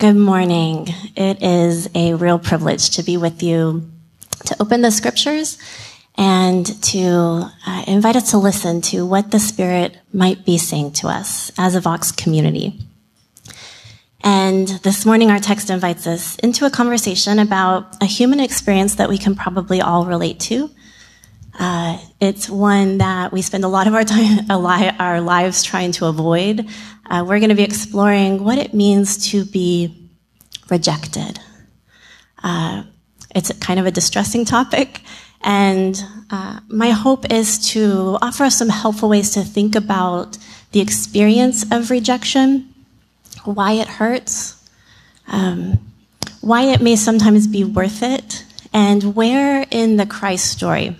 Good morning. It is a real privilege to be with you to open the scriptures and to uh, invite us to listen to what the Spirit might be saying to us as a Vox community. And this morning, our text invites us into a conversation about a human experience that we can probably all relate to. Uh, it's one that we spend a lot of our time, our lives trying to avoid, uh, we're going to be exploring what it means to be rejected. Uh, it's kind of a distressing topic, and uh, my hope is to offer us some helpful ways to think about the experience of rejection, why it hurts, um, why it may sometimes be worth it, and where in the Christ story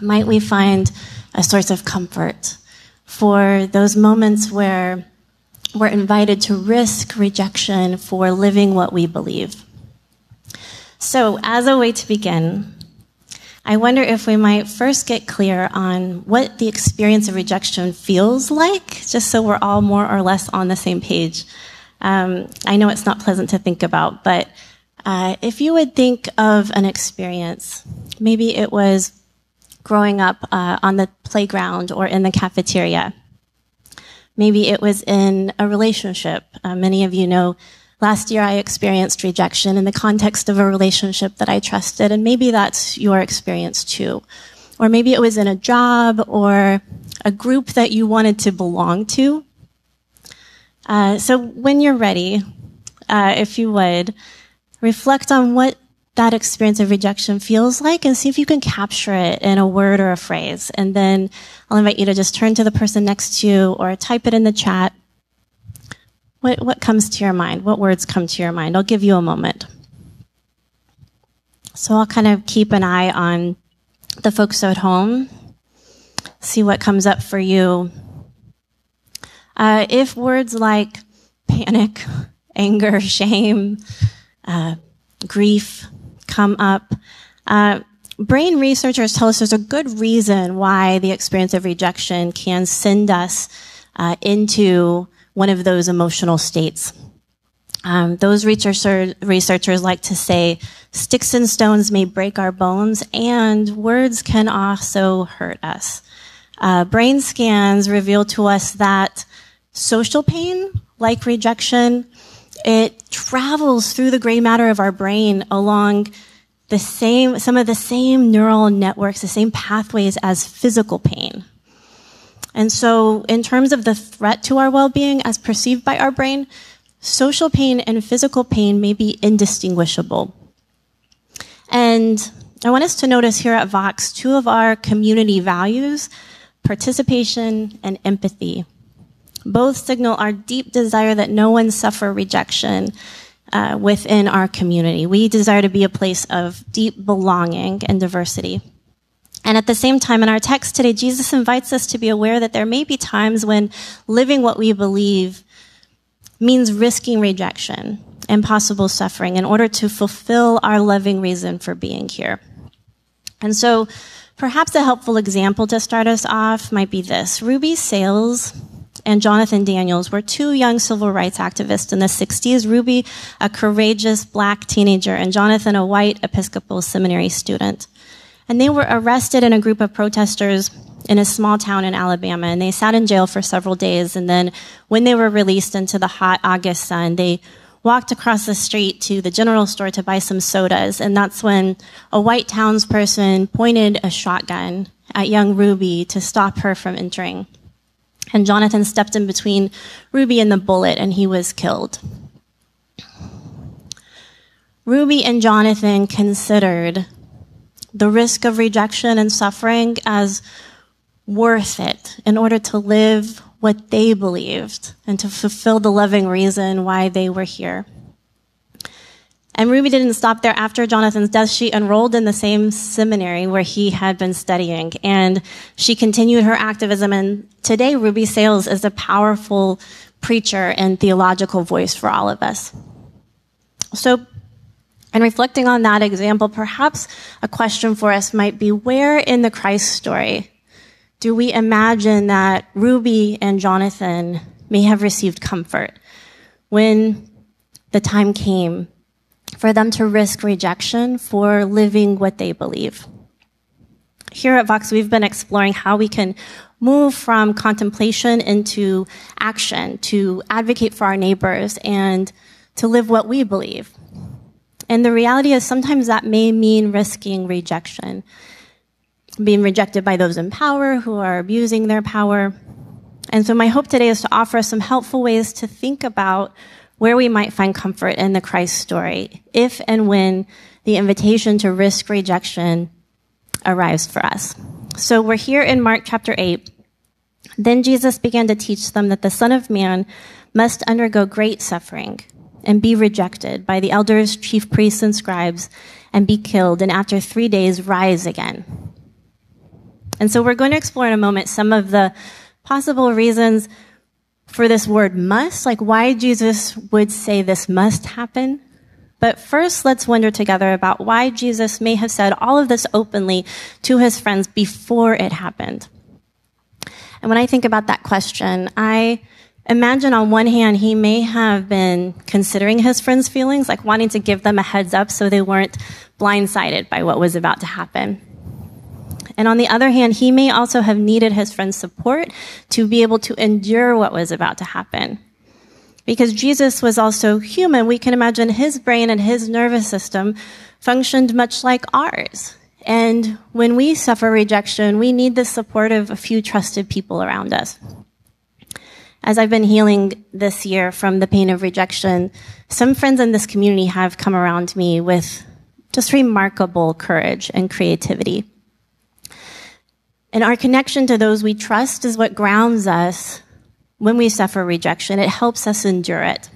might we find a source of comfort for those moments where we're invited to risk rejection for living what we believe. So, as a way to begin, I wonder if we might first get clear on what the experience of rejection feels like, just so we're all more or less on the same page. Um, I know it's not pleasant to think about, but uh, if you would think of an experience, maybe it was growing up uh, on the playground or in the cafeteria Maybe it was in a relationship. Uh, many of you know last year I experienced rejection in the context of a relationship that I trusted, and maybe that's your experience too. Or maybe it was in a job or a group that you wanted to belong to. Uh, so when you're ready, uh, if you would, reflect on what that experience of rejection feels like and see if you can capture it in a word or a phrase. And then I'll invite you to just turn to the person next to you or type it in the chat. What, what comes to your mind? What words come to your mind? I'll give you a moment. So I'll kind of keep an eye on the folks at home, see what comes up for you. Uh, if words like panic, anger, shame, uh, grief, come up. Uh, brain researchers tell us there's a good reason why the experience of rejection can send us uh, into one of those emotional states. Um, those researcher, researchers like to say sticks and stones may break our bones, and words can also hurt us. Uh, brain scans reveal to us that social pain, like rejection, it travels through the gray matter of our brain along the same, some of the same neural networks, the same pathways as physical pain. And so, in terms of the threat to our well-being as perceived by our brain, social pain and physical pain may be indistinguishable. And I want us to notice here at Vox two of our community values, participation and empathy. Both signal our deep desire that no one suffer rejection uh, within our community. We desire to be a place of deep belonging and diversity. And at the same time, in our text today, Jesus invites us to be aware that there may be times when living what we believe means risking rejection and possible suffering in order to fulfill our loving reason for being here. And so, perhaps a helpful example to start us off might be this. Ruby Sales and Jonathan Daniels were two young civil rights activists in the 60s. Ruby, a courageous black teenager, and Jonathan, a white Episcopal seminary student. And they were arrested in a group of protesters in a small town in Alabama, and they sat in jail for several days. And then when they were released into the hot August sun, they walked across the street to the general store to buy some sodas. And that's when a white townsperson pointed a shotgun at young Ruby to stop her from entering. And Jonathan stepped in between Ruby and the bullet, and he was killed. Ruby and Jonathan considered the risk of rejection and suffering as worth it in order to live what they believed and to fulfill the loving reason why they were here. And Ruby didn't stop there. After Jonathan's death, she enrolled in the same seminary where he had been studying. And she continued her activism. And today, Ruby Sales is a powerful preacher and theological voice for all of us. So, and reflecting on that example, perhaps a question for us might be where in the Christ story do we imagine that Ruby and Jonathan may have received comfort when the time came for them to risk rejection for living what they believe. Here at Vox, we've been exploring how we can move from contemplation into action to advocate for our neighbors and to live what we believe. And the reality is sometimes that may mean risking rejection, being rejected by those in power who are abusing their power. And so my hope today is to offer some helpful ways to think about where we might find comfort in the Christ story if and when the invitation to risk rejection arrives for us. So we're here in Mark chapter 8. Then Jesus began to teach them that the Son of Man must undergo great suffering and be rejected by the elders, chief priests, and scribes and be killed, and after three days rise again. And so we're going to explore in a moment some of the possible reasons for this word must, like why Jesus would say this must happen. But first, let's wonder together about why Jesus may have said all of this openly to his friends before it happened. And when I think about that question, I imagine on one hand, he may have been considering his friends' feelings, like wanting to give them a heads up so they weren't blindsided by what was about to happen. And on the other hand, he may also have needed his friend's support to be able to endure what was about to happen. Because Jesus was also human, we can imagine his brain and his nervous system functioned much like ours. And when we suffer rejection, we need the support of a few trusted people around us. As I've been healing this year from the pain of rejection, some friends in this community have come around me with just remarkable courage and creativity. And our connection to those we trust is what grounds us when we suffer rejection. It helps us endure it.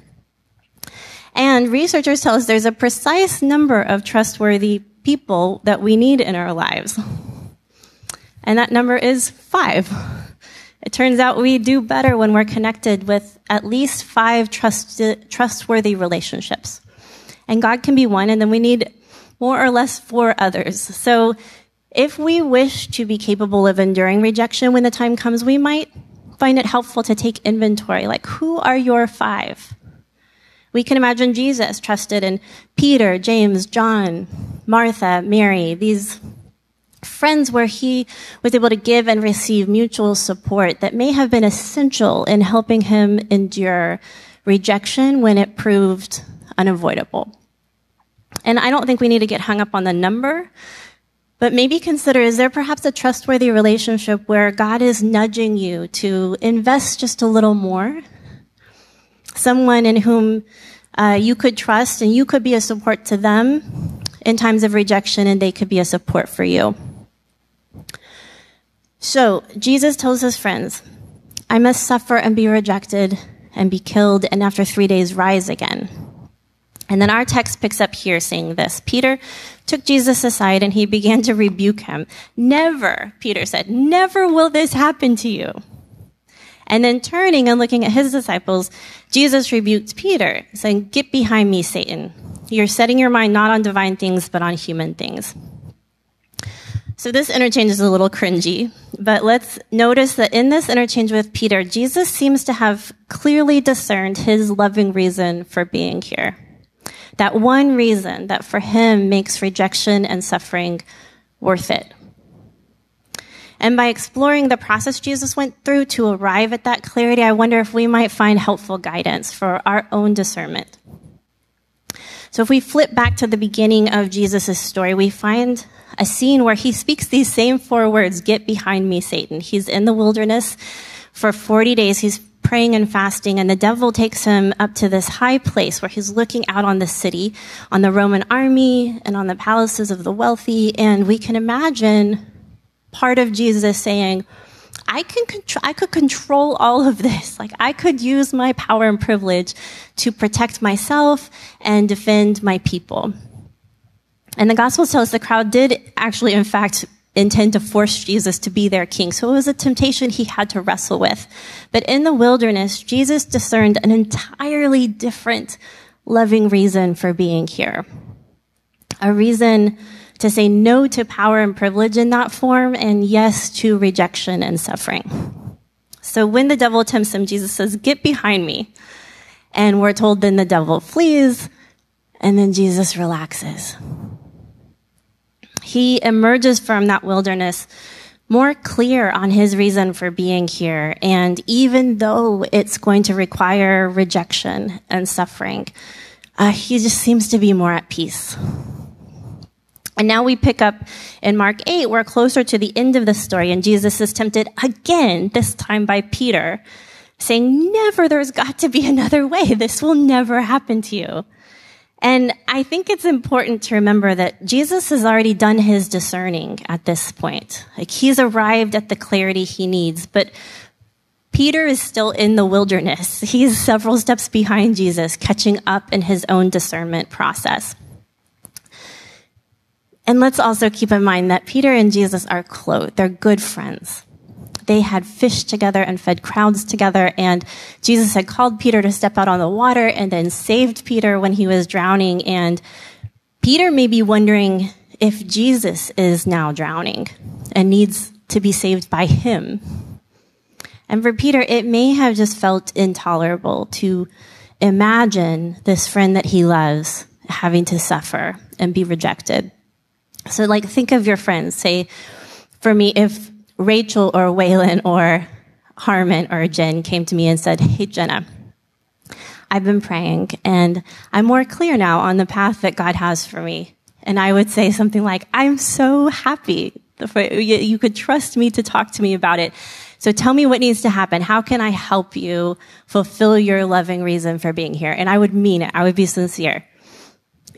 And researchers tell us there's a precise number of trustworthy people that we need in our lives. And that number is five. It turns out we do better when we're connected with at least five trust, trustworthy relationships. And God can be one, and then we need more or less four others. So if we wish to be capable of enduring rejection when the time comes, we might find it helpful to take inventory. Like, who are your five? We can imagine Jesus trusted in Peter, James, John, Martha, Mary, these friends where he was able to give and receive mutual support that may have been essential in helping him endure rejection when it proved unavoidable. And I don't think we need to get hung up on the number but maybe consider is there perhaps a trustworthy relationship where God is nudging you to invest just a little more? Someone in whom uh, you could trust and you could be a support to them in times of rejection and they could be a support for you. So, Jesus tells his friends, I must suffer and be rejected and be killed and after three days rise again. And then our text picks up here saying this Peter took Jesus aside and he began to rebuke him. Never, Peter said, never will this happen to you. And then turning and looking at his disciples, Jesus rebuked Peter, saying, Get behind me, Satan. You're setting your mind not on divine things, but on human things. So this interchange is a little cringy, but let's notice that in this interchange with Peter, Jesus seems to have clearly discerned his loving reason for being here. That one reason that for him makes rejection and suffering worth it. And by exploring the process Jesus went through to arrive at that clarity, I wonder if we might find helpful guidance for our own discernment. So if we flip back to the beginning of Jesus' story, we find a scene where he speaks these same four words, get behind me, Satan. He's in the wilderness for 40 days. He's praying and fasting, and the devil takes him up to this high place where he's looking out on the city, on the Roman army, and on the palaces of the wealthy. And we can imagine part of Jesus saying, I can control, I could control all of this. Like I could use my power and privilege to protect myself and defend my people. And the gospel tells us the crowd did actually, in fact, intend to force Jesus to be their king. So it was a temptation he had to wrestle with. But in the wilderness, Jesus discerned an entirely different loving reason for being here. A reason to say no to power and privilege in that form and yes to rejection and suffering. So when the devil tempts him, Jesus says, get behind me. And we're told then the devil flees, and then Jesus relaxes. He emerges from that wilderness more clear on his reason for being here. And even though it's going to require rejection and suffering, uh, he just seems to be more at peace. And now we pick up in Mark 8, we're closer to the end of the story, and Jesus is tempted again, this time by Peter, saying, Never, there's got to be another way. This will never happen to you. And I think it's important to remember that Jesus has already done his discerning at this point. Like he's arrived at the clarity he needs, but Peter is still in the wilderness. He's several steps behind Jesus, catching up in his own discernment process. And let's also keep in mind that Peter and Jesus are close. They're good friends. They had fished together and fed crowds together. And Jesus had called Peter to step out on the water and then saved Peter when he was drowning. And Peter may be wondering if Jesus is now drowning and needs to be saved by him. And for Peter, it may have just felt intolerable to imagine this friend that he loves having to suffer and be rejected. So, like, think of your friends. Say, for me, if Rachel or Waylon or Harmon or Jen came to me and said, Hey, Jenna, I've been praying and I'm more clear now on the path that God has for me. And I would say something like, I'm so happy. You could trust me to talk to me about it. So tell me what needs to happen. How can I help you fulfill your loving reason for being here? And I would mean it. I would be sincere.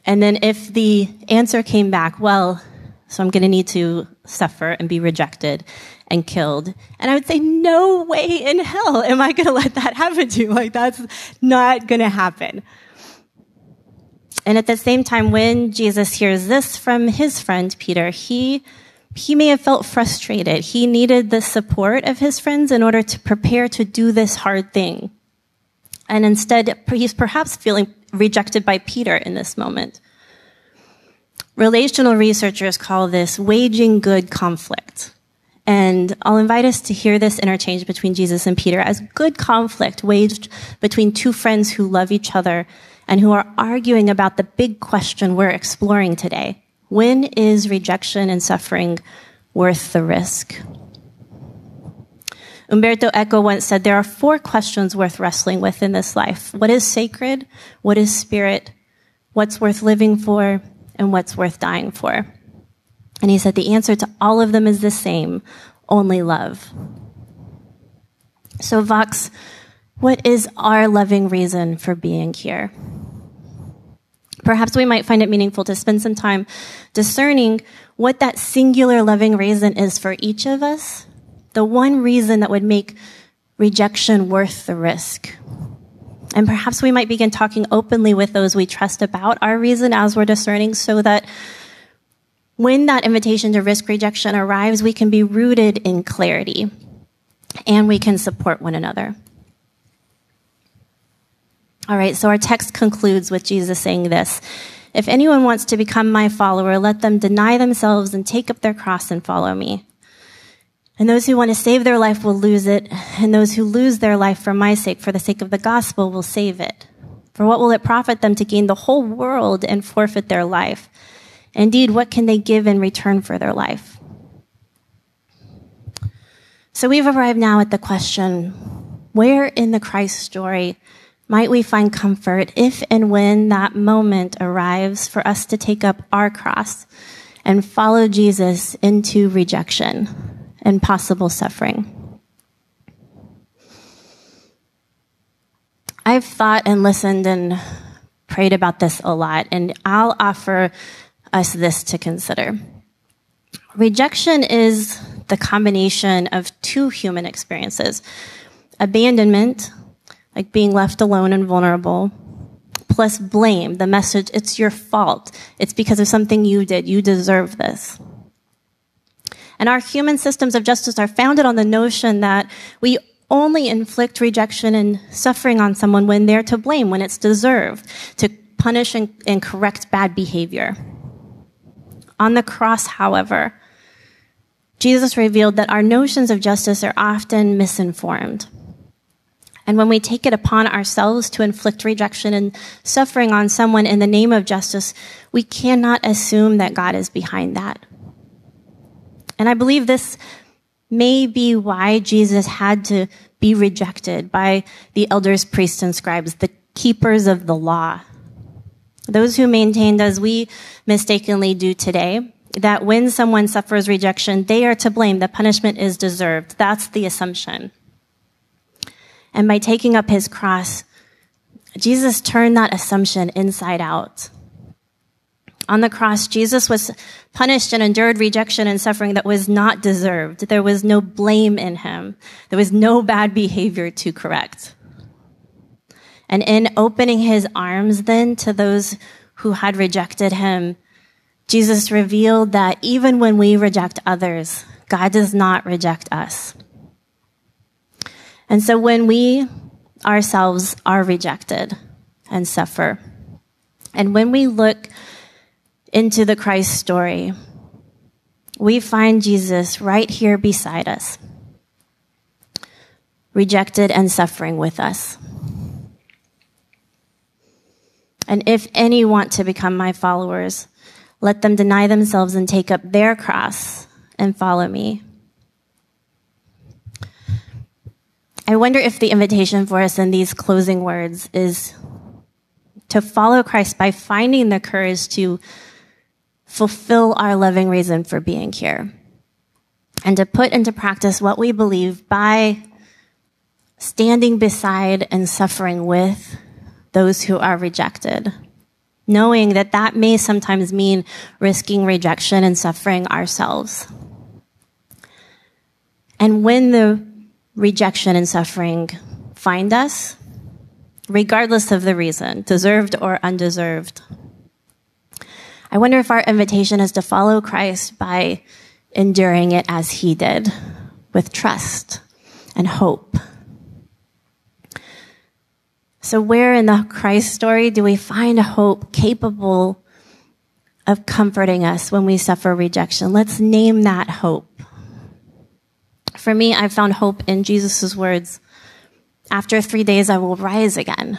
And then if the answer came back, well, so I'm going to need to suffer and be rejected and killed. And I would say, no way in hell am I going to let that happen to you. Like that's not going to happen. And at the same time, when Jesus hears this from his friend Peter, he, he may have felt frustrated. He needed the support of his friends in order to prepare to do this hard thing. And instead, he's perhaps feeling rejected by Peter in this moment. Relational researchers call this waging good conflict. And I'll invite us to hear this interchange between Jesus and Peter as good conflict waged between two friends who love each other and who are arguing about the big question we're exploring today. When is rejection and suffering worth the risk? Umberto Eco once said there are four questions worth wrestling with in this life. What is sacred? What is spirit? What's worth living for? And what's worth dying for. And he said the answer to all of them is the same only love. So, Vox, what is our loving reason for being here? Perhaps we might find it meaningful to spend some time discerning what that singular loving reason is for each of us, the one reason that would make rejection worth the risk. And perhaps we might begin talking openly with those we trust about our reason as we're discerning so that when that invitation to risk rejection arrives, we can be rooted in clarity and we can support one another. All right, so our text concludes with Jesus saying this If anyone wants to become my follower, let them deny themselves and take up their cross and follow me. And those who want to save their life will lose it, and those who lose their life for my sake, for the sake of the gospel, will save it. For what will it profit them to gain the whole world and forfeit their life? Indeed, what can they give in return for their life? So we've arrived now at the question, where in the Christ story might we find comfort if and when that moment arrives for us to take up our cross and follow Jesus into rejection? And possible suffering. I've thought and listened and prayed about this a lot, and I'll offer us this to consider. Rejection is the combination of two human experiences abandonment, like being left alone and vulnerable, plus blame, the message, it's your fault. It's because of something you did. You deserve this. And our human systems of justice are founded on the notion that we only inflict rejection and suffering on someone when they're to blame, when it's deserved, to punish and, and correct bad behavior. On the cross, however, Jesus revealed that our notions of justice are often misinformed. And when we take it upon ourselves to inflict rejection and suffering on someone in the name of justice, we cannot assume that God is behind that. And I believe this may be why Jesus had to be rejected by the elders, priests, and scribes, the keepers of the law. Those who maintained, as we mistakenly do today, that when someone suffers rejection, they are to blame. The punishment is deserved. That's the assumption. And by taking up his cross, Jesus turned that assumption inside out. On the cross, Jesus was punished and endured rejection and suffering that was not deserved. There was no blame in him. There was no bad behavior to correct. And in opening his arms then to those who had rejected him, Jesus revealed that even when we reject others, God does not reject us. And so when we ourselves are rejected and suffer, and when we look into the Christ story, we find Jesus right here beside us, rejected and suffering with us. And if any want to become my followers, let them deny themselves and take up their cross and follow me. I wonder if the invitation for us in these closing words is to follow Christ by finding the courage to fulfill our loving reason for being here and to put into practice what we believe by standing beside and suffering with those who are rejected. Knowing that that may sometimes mean risking rejection and suffering ourselves. And when the rejection and suffering find us, regardless of the reason, deserved or undeserved, I wonder if our invitation is to follow Christ by enduring it as he did, with trust and hope so, where in the Christ story do we find a hope capable of comforting us when we suffer rejection? Let's name that hope. For me, I've found hope in Jesus' words After three days, I will rise again.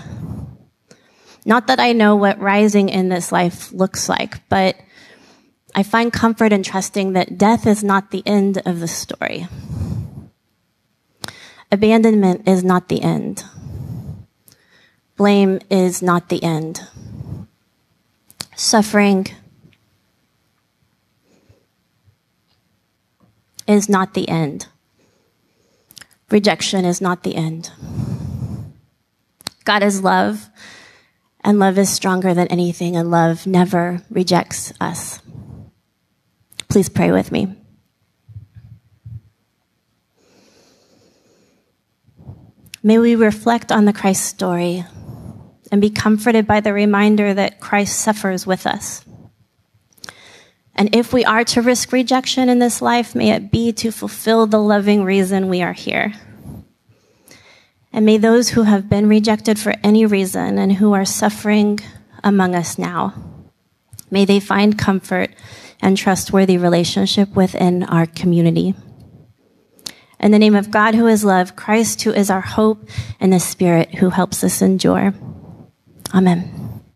Not that I know what rising in this life looks like, but I find comfort in trusting that death is not the end of the story. Abandonment is not the end. Blame is not the end. Suffering is not the end. Rejection is not the end. God is love, and love is stronger than anything, and love never rejects us. Please pray with me. May we reflect on the Christ story and be comforted by the reminder that Christ suffers with us. And if we are to risk rejection in this life, may it be to fulfill the loving reason we are here. And may those who have been rejected for any reason and who are suffering among us now, may they find comfort and trustworthy relationship within our community. In the name of God who is love, Christ who is our hope, and the Spirit who helps us endure. Amen.